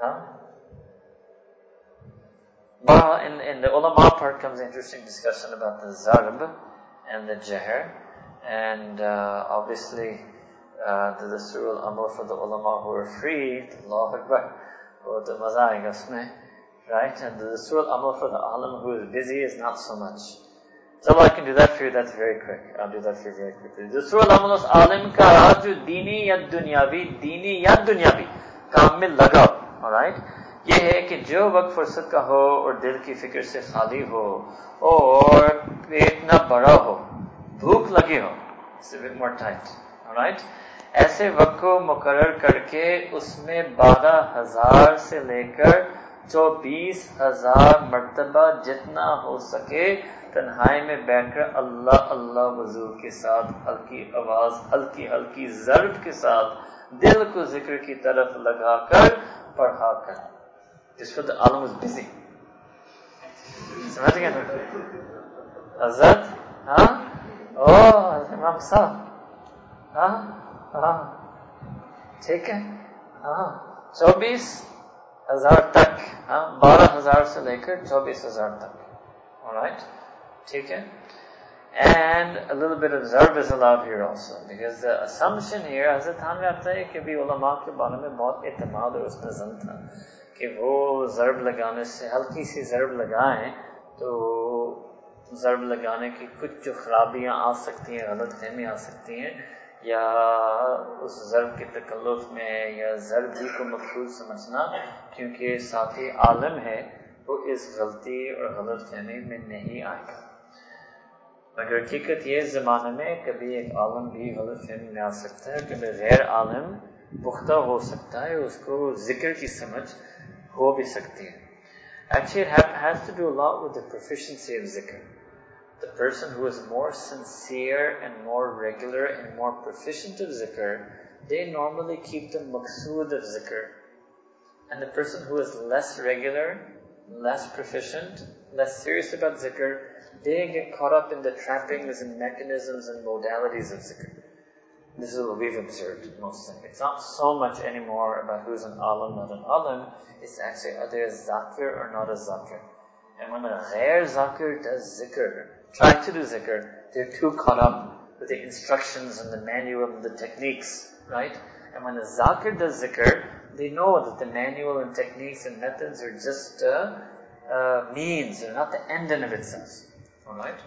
Huh? Well, in, in the ulama part comes interesting discussion about the zarb and the jahr. And uh, obviously, uh, the Dastur al-Amal for the ulama who are free, Allah Akbar, or the maza right? And the Dastur al-Amal for the alim who is busy is not so much. So I can do that for you, that's very quick. I'll do that for you very quickly. Dastur al-Amal is alim ka जो dini ya dunyavi, dini ya dunyavi, काम में लगाओ, alright? ये है कि जो वक्त फुर्सत का हो और दिल की फिक्र से खाली हो और पेट ना बड़ा हो भूख लगी हो It's ایسے وقت کو مقرر کر کے اس میں بارہ ہزار سے لے کر چوبیس ہزار مرتبہ جتنا ہو سکے تنہائی میں بیٹھ کر اللہ اللہ وضو کے ساتھ، ہلکی آواز، ہلکی ہلکی ضرب کے ساتھ دل کو ذکر کی طرف لگا کر پڑھا کر۔ جس وقت عالم از بزی سمجھ گئے نا؟ حضرت ہاں؟ او امام ہاں ہاں۔ ٹھیک ہے۔ ہاں چوبیس ہزار تک۔ ہاں بارہ ہزار سے لے کر چوبیس ہزار تک۔ رائٹ ٹھیک ہے۔ And Lal but observe is allowed here also because the assumption here حضرت ہاں میں ہے کہ بھی علماء کے بارے میں بہت اعتماد اور اس میں زن تھا کہ وہ ضرب لگانے سے ہلکی سی ضرب لگائیں تو ضرب لگانے کی کچھ جو خرابیاں آ سکتی ہیں غلط فہمی آ سکتی ہیں یا اس ضرب کے تکلف میں یا ضرب ہی کو مقصود سمجھنا کیونکہ ساتھی عالم ہے وہ اس غلطی اور غلط فہمی میں نہیں آئے گا مگر حقیقت یہ زمانے میں کبھی ایک عالم بھی غلط فہمی میں آ سکتا ہے کبھی غیر عالم پختہ ہو سکتا ہے اس کو ذکر کی سمجھ ہو بھی سکتی ہے Actually, it has to do a lot with the proficiency of zikr. The person who is more sincere and more regular and more proficient of zikr, they normally keep the maqsood of zikr. And the person who is less regular, less proficient, less serious about zikr, they get caught up in the trappings and mechanisms and modalities of zikr. This is what we've observed mostly. It's not so much anymore about who's an alim, not an alim. It's actually are they a zakir or not a zakir. And when a ghair zakir does zikr, try to do zikr, they're too caught up with the instructions and the manual and the techniques, right? And when a zakir does zikr, they know that the manual and techniques and methods are just uh, uh, means, they're not the end in of itself. Alright?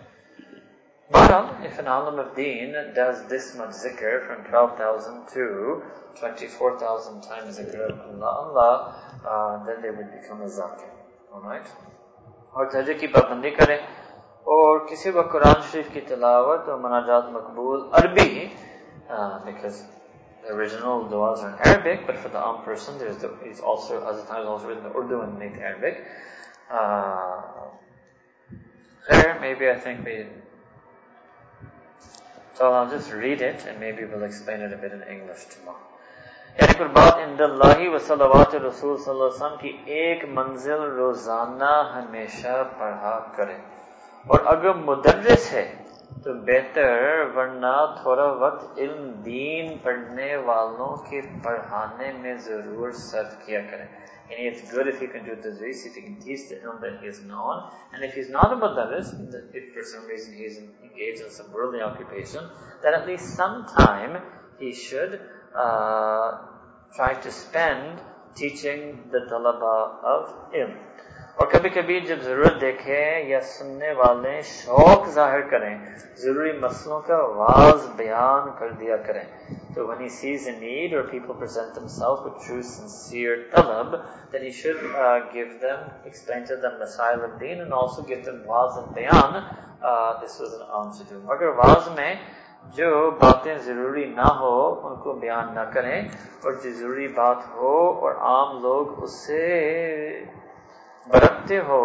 But if an alim of deen does this much zikr from 12,000 to 24,000 times zikr of Allah, Allah, uh, then they would become a zakir. Alright? और तहजे की पाबंदी करें और किसी वक्त कुरान शरीफ की तिलावत और मनाजात मकबूल अरबी because the original du'as are in Arabic, but for the armed person, there's the, it's also, as times also written in Urdu and made Arabic. Uh, there, maybe I think we, so I'll just read it and maybe we'll explain it a bit in English tomorrow. यानी कुर्बात इंदल्लाही व सलवात रसूल सल्लल्लाहु की एक मंजिल रोजाना हमेशा पढ़ा करें और अगर मुदर्रिस है तो बेहतर वरना थोड़ा वक्त इल्म दीन पढ़ने वालों के पढ़ाने में जरूर सर्फ किया करें And it's good if he can do tadris, if he can teach the ilm that he is known. And if he's not a mudarris, if for some reason he's engaged in some worldly occupation, then at least some time he should uh, try to spend teaching the talaba of ilm. اور کبھی کبھی جب ضرورت دیکھیں یا سننے والے شوق ظاہر کریں ضروری مسئلوں کا واضح بیان کر دیا کریں۔ تو when he sees a need or people present themselves with true sincere طلب then he should uh, give them explain to them masail of deen and also give them واضح بیان uh, this was an answer to him. اگر واضح میں جو باتیں ضروری نہ ہو ان کو بیان نہ کریں۔ اور جو ضروری بات ہو اور عام لوگ اس سے बरतते हो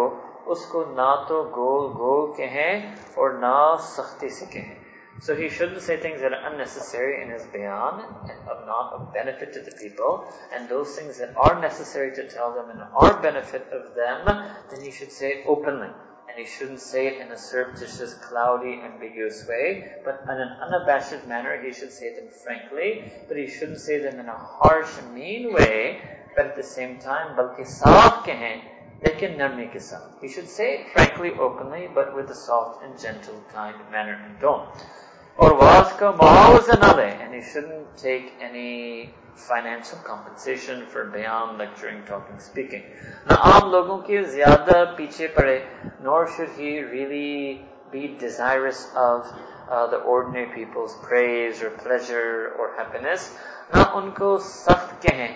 उसको ना तो गोल गोल कहें और ना सख्ती से कहें So he shouldn't say things that are unnecessary in his bayan and of not of benefit to the people, and those things that are necessary to tell them and are benefit of them, then he should say it openly. And he shouldn't say it in a surreptitious, cloudy, ambiguous way, but in an unabashed manner, he should say them frankly, but he shouldn't say them in a harsh, mean way, but at the same time, balki saaf kehen, ke saath. He should say it frankly, openly, but with a soft and gentle, kind manner and tone. Or was ka muawazanale, and he shouldn't take any financial compensation for bayan, lecturing, talking, speaking. Now, aam logon ke zyada piche pade, nor should he really be desirous of uh, the ordinary people's praise or pleasure or happiness. Na unko sakht kehen,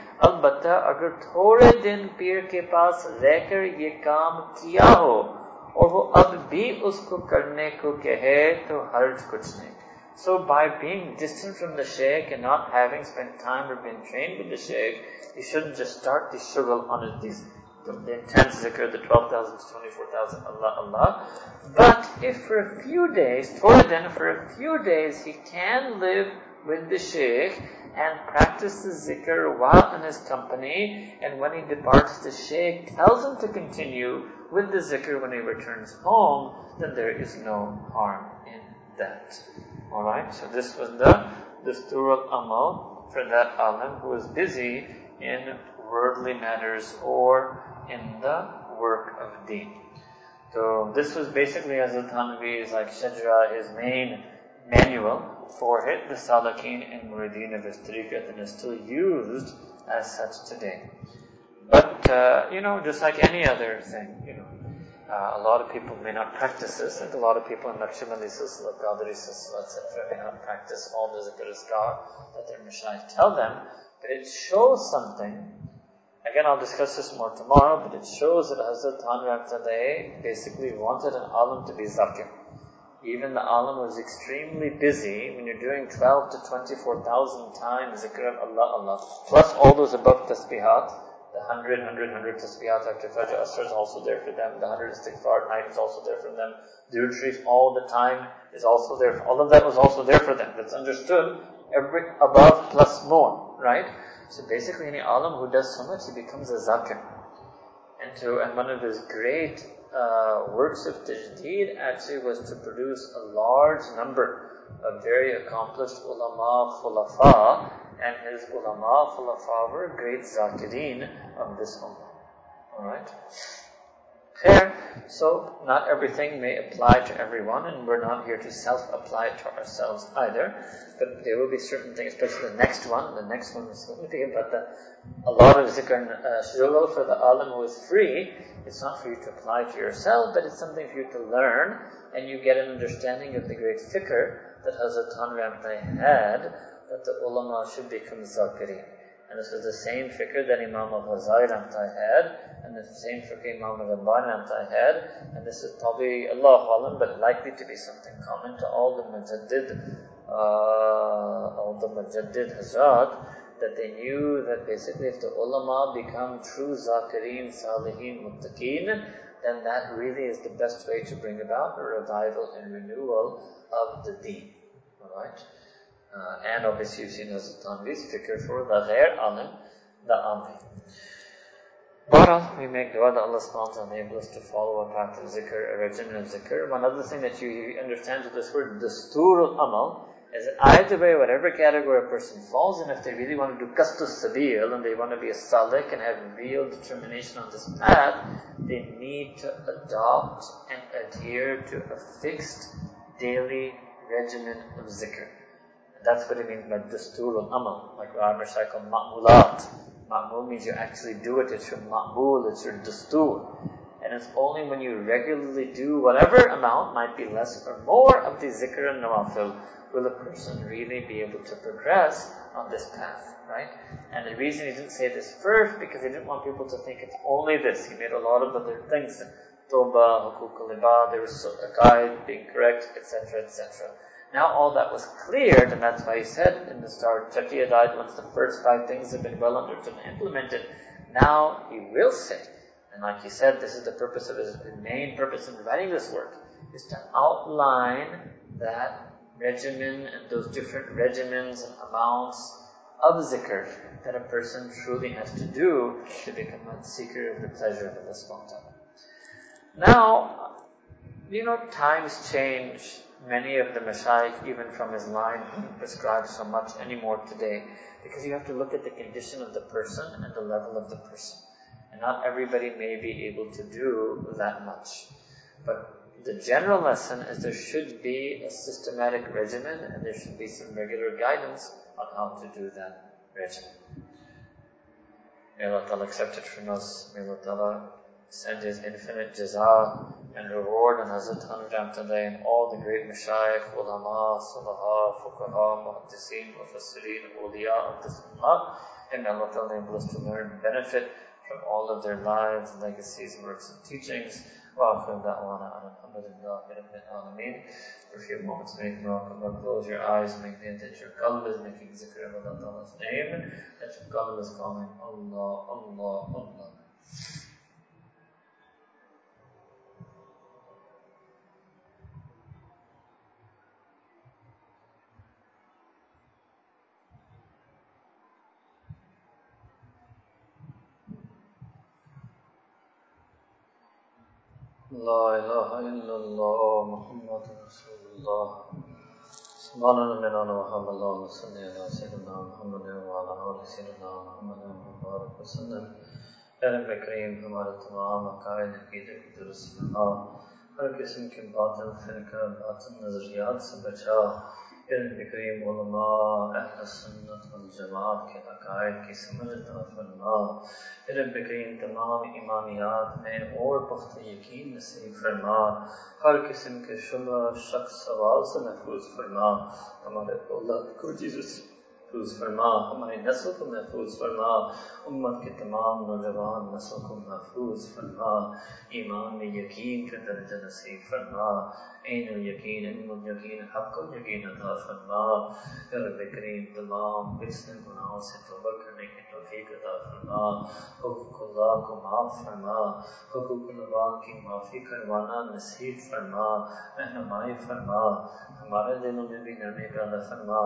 अलबत् अगर थोड़े दिन पीर के पास रहकर ये काम किया हो और वो अब भी उसको करने को कहे तो हर्ज कुछ नहीं So by being distant from the sheikh and not having spent time or been trained with the sheikh, you shouldn't just start the shughul on it, these, the, the intense zikr, the 12,000 to 24,000, Allah, Allah. But if for a few days, for then for a few days, he can live with the sheikh and practices zikr while in his company, and when he departs, the shaykh tells him to continue with the zikr when he returns home, then there is no harm in that. Alright, so this was the Dastur al-Amal for that alim who was busy in worldly matters or in the work of deen. So this was basically Hazrat Thanvi's like Shajra, his main manual for it, the Salikin and Muridin of his tariqat and is still used as such today. But, uh, you know, just like any other thing, you know, uh, a lot of people may not practice this, and a lot of people in Naqshbandi Silsila, Qadri Silsila, etc. may not practice all the zikr that their Mashayikh tell them, but it shows something. Again, I'll discuss this more tomorrow, but it shows that Hazrat Thanvi basically wanted an alim to be zakir. Even the alim was extremely busy when you're doing 12 to 24,000 times zikr Allah, Allah, plus all those above tasbihat, the 100, 100, 100 tasbihat after Fajr Asr is also there for them. The 100 istighfar at night is also there for them. Durud Sharif all the time is also there. for, All of that was also there for them. That's understood. every above plus more, right? So basically, any alim who does so much, he becomes a zakir. And to and one of his great uh, works of tajdeed actually was to produce a large number of very accomplished ulama khulafa, and his ulama khulafa were great zakirin of this ummah. Alright? So, not everything may apply to everyone, and we're not here to self-apply to ourselves either. But there will be certain things, especially the next one. The next one is going to be about the, a lot of zikr and uh, for the alim who is free. It's not for you to apply to yourself, but it's something for you to learn, and you get an understanding of the great fikr that Hazrat Thanvi had, that the ulama should become zakirin. And this is the same fikr that Imam al-Ghazali had, and the same fikr Imam al-Rabbani had, and this is probably, Allah Alam, but likely to be something common to all the Mujaddid, uh, all the Mujaddid Hazrat, that they knew that basically if the ulama become true zakirin, salihin, muttaqeen, then that really is the best way to bring about a revival and renewal of the deen. Alright? And obviously you've seen Hazrat Thanvi's fikr for the ghair alim, the ami. But we make dua that Allah subhanahu wa enable us to follow a path of zikr, a regimen of zikr. One other thing that you understand with this word, dastur al amal, is either way, whatever category a person falls in, if they really want to do qasdus sabil and they want to be a salik and have real determination on this path, they need to adopt and adhere to a fixed daily regimen of zikr. That's what it means by dastur al-amal, like Ramar called ma'mulat. Ma'mul means you actually do it, it's your ma'mul, it's your dastur. And it's only when you regularly do whatever amount, might be less or more, of the zikr and nawafil, will a person really be able to progress on this path, right? And the reason he didn't say this first, because he didn't want people to think it's only this. He made a lot of other things. Toba, hukuk al there was a guide, being correct, etc., etc. Now all that was cleared, and that's why he said in the start, Chatiya died once the first five things have been well understood and implemented. Now he will say, and like he said, this is the purpose of his main purpose in writing this work, is to outline that regimen and those different regimens and amounts of zikr that a person truly has to do to become a seeker of the pleasure of Allah subhanahu Now, you know, times change many of the mashayikh, even from his line, don't prescribe so much anymore today. Because you have to look at the condition of the person and the level of the person. And not everybody may be able to do that much. But the general lesson is there should be a systematic regimen and there should be some regular guidance on how to do that regimen. May Allah accept it from us. May Allah send His infinite jaza and reward on Hazrat Hanjam today and all the great mashayikh, ulama, salaha, fuqaha, muhaddiseen, mufassirin, awliya of this ummah. And Allah Ta'ala enable us to learn and benefit from all of their lives, legacies, works, and teachings. وآخر دعوانا أن الحمد لله رب العالمين. For a few moments, make muraqabah, close your eyes, make the that your qalb is making zikr of Allah Ta'ala's name, that your qalb is calling Allah, Allah, Allah. لا إله إلا الله محمد رسول اللہ سبحان من أنا محمد اللهم صل على سيدنا محمد وعلى آل سيدنا محمد وبارك وسلم. اے نبی کریم، ہمارے تمام عقائد عقیدے کی درست فرما ہر قسم کے باطل فرقہ باطل، نظریات سے بچا علم کریم علماء، اہل سنت والجماعت کے عقائد کی سمجھ عطا فرما۔ علم کریم، تمام ایمانیات میں اور پختہ یقین نصیب فرما۔ ہر قسم کے شبہ، شک، سوال سے محفوظ فرما۔ ہمارے اللہ کو جیسے محفوظ فرما ہماری نسلوں کو محفوظ فرما، امت کے تمام نوجوان نسل کو محفوظ فرما، ایمان میں یقین کا درجہ نصیب فرما، عین یقین علم یقین حق و یقین عطا فرما رب کریم تمام بسن گناہوں سے توبہ کرنے کی توفیق عطا فرما، حقوق اللہ کو معاف فرما، حقوق اللہ کی معافی کروانا نصیب فرما، رہنمائی فرما، ہمارے دلوں میں بھی نرمی پیدا فرما،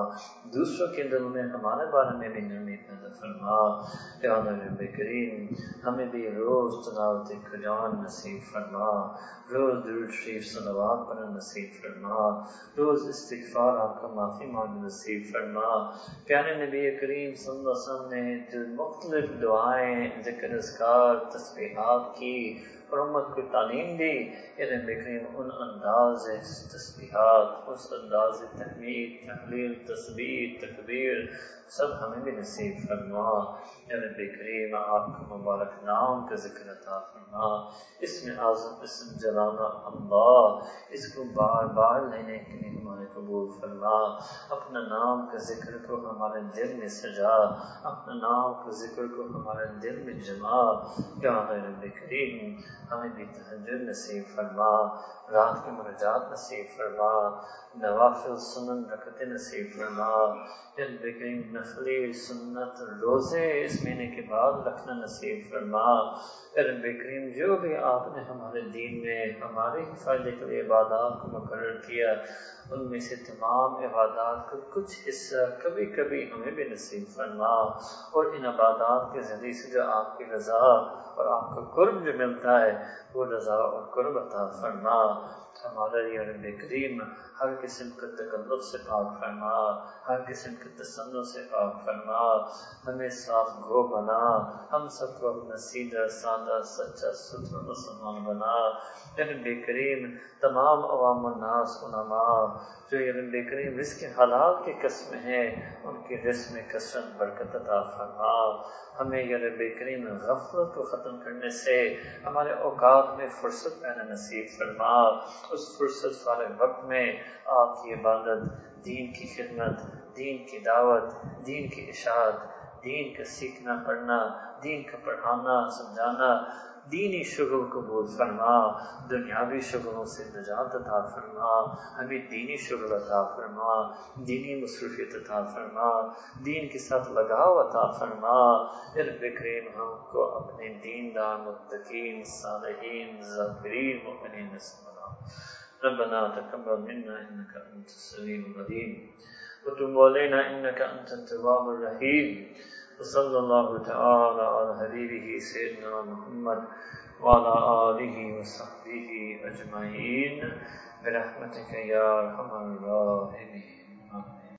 دوسروں کے دلوں میں ہمارے بارے میں بھی نرمی پیدا فرما۔ پیارا رب کریم ہمیں بھی روز تلاوت قرآن نصیب فرما۔ روز درود شریف صلوات پر نصیب فرما۔ روز استغفار آپ کا معافی مانگ نصیب فرما۔ پیارے نبی کریم صلی اللہ علیہ وسلم نے جو مختلف دعائیں، ذکر اذکار، تسبیحات کی اور امت کو تعلیم دی یعنی نبی کریم ان انداز تسبیحات، اس انداز تحمید، تحلیل تصویر تکبیر سب ہمیں بھی نصیب فرما۔ یا کریم، آپ کا مبارک نام کا ذکر عطا فرما۔ اس میں اعظم اسم جلانا اللہ، اس کو بار بار لینے کے لیے ہمارے قبول فرما۔ اپنا نام کا ذکر کو ہمارے دل میں سجا۔ اپنا نام کا ذکر کو ہمارے دل میں جما۔ کیا رب کریم، ہمیں بھی تحجر نصیب فرما۔ رات کے مرجات نصیب فرما۔ نوافل سنن رکھتے نصیب فرما۔ یا کریم نفلی سنت روزے اس مہینے کے بعد رکھنا نصیب فرما رب کریم جو بھی آپ نے ہمارے دین میں، ہمارے ہی فائدے کے لیے عبادات کو مقرر کیا، ان میں سے تمام عبادات کا کچھ حصہ کبھی کبھی ہمیں بھی نصیب فرما اور ان عبادات کے ذریعے سے جو آپ کی رضا اور آپ کو قرب جو ملتا ہے، وہ رضا اور قرب عطا فرما۔ ہمارا یہ یعنی رب کریم ہر قسم کے تکلف سے پاک فرما، ہر قسم کے تسن سے پاک فرما۔ ہمیں صاف گو بنا، ہم سب کو اپنا سیدھا سانا ایماندار سچا ستھرا مسلمان بنا۔ رب کریم، تمام عوام الناس علماء، جو علم رب کریم رزق حلال کے قسم ہیں، ان کے رزق میں کثرت برکت عطا فرما۔ ہمیں یہ رب کریم غفلت کو ختم کرنے سے ہمارے اوقات میں فرصت پہنا نصیب فرما۔ اس فرصت والے وقت میں آپ کی عبادت، دین کی خدمت، دین کی دعوت، دین کی اشاعت، دین کا سیکھنا پڑھنا دین کا پڑھانا، سمجھانا، دینی شغل قبول فرما، دنیاوی شغلوں سے نجات عطا فرما، ہمیں دینی شغل عطا فرما، دینی مصروفیت عطا فرما، دین کے ساتھ لگاؤ عطا فرما۔ رب کریم ہم کو اپنے دین دار متقین، صالحین ظفرین مؤمنین سمنا ربنا تکبر منا انك انت السميع العليم وتب علينا انك انت التواب الرحيم وصلى الله تعالى على حبيبه سيدنا محمد وعلى آله وصحبه أجمعين برحمتك يا أرحم الراحمين.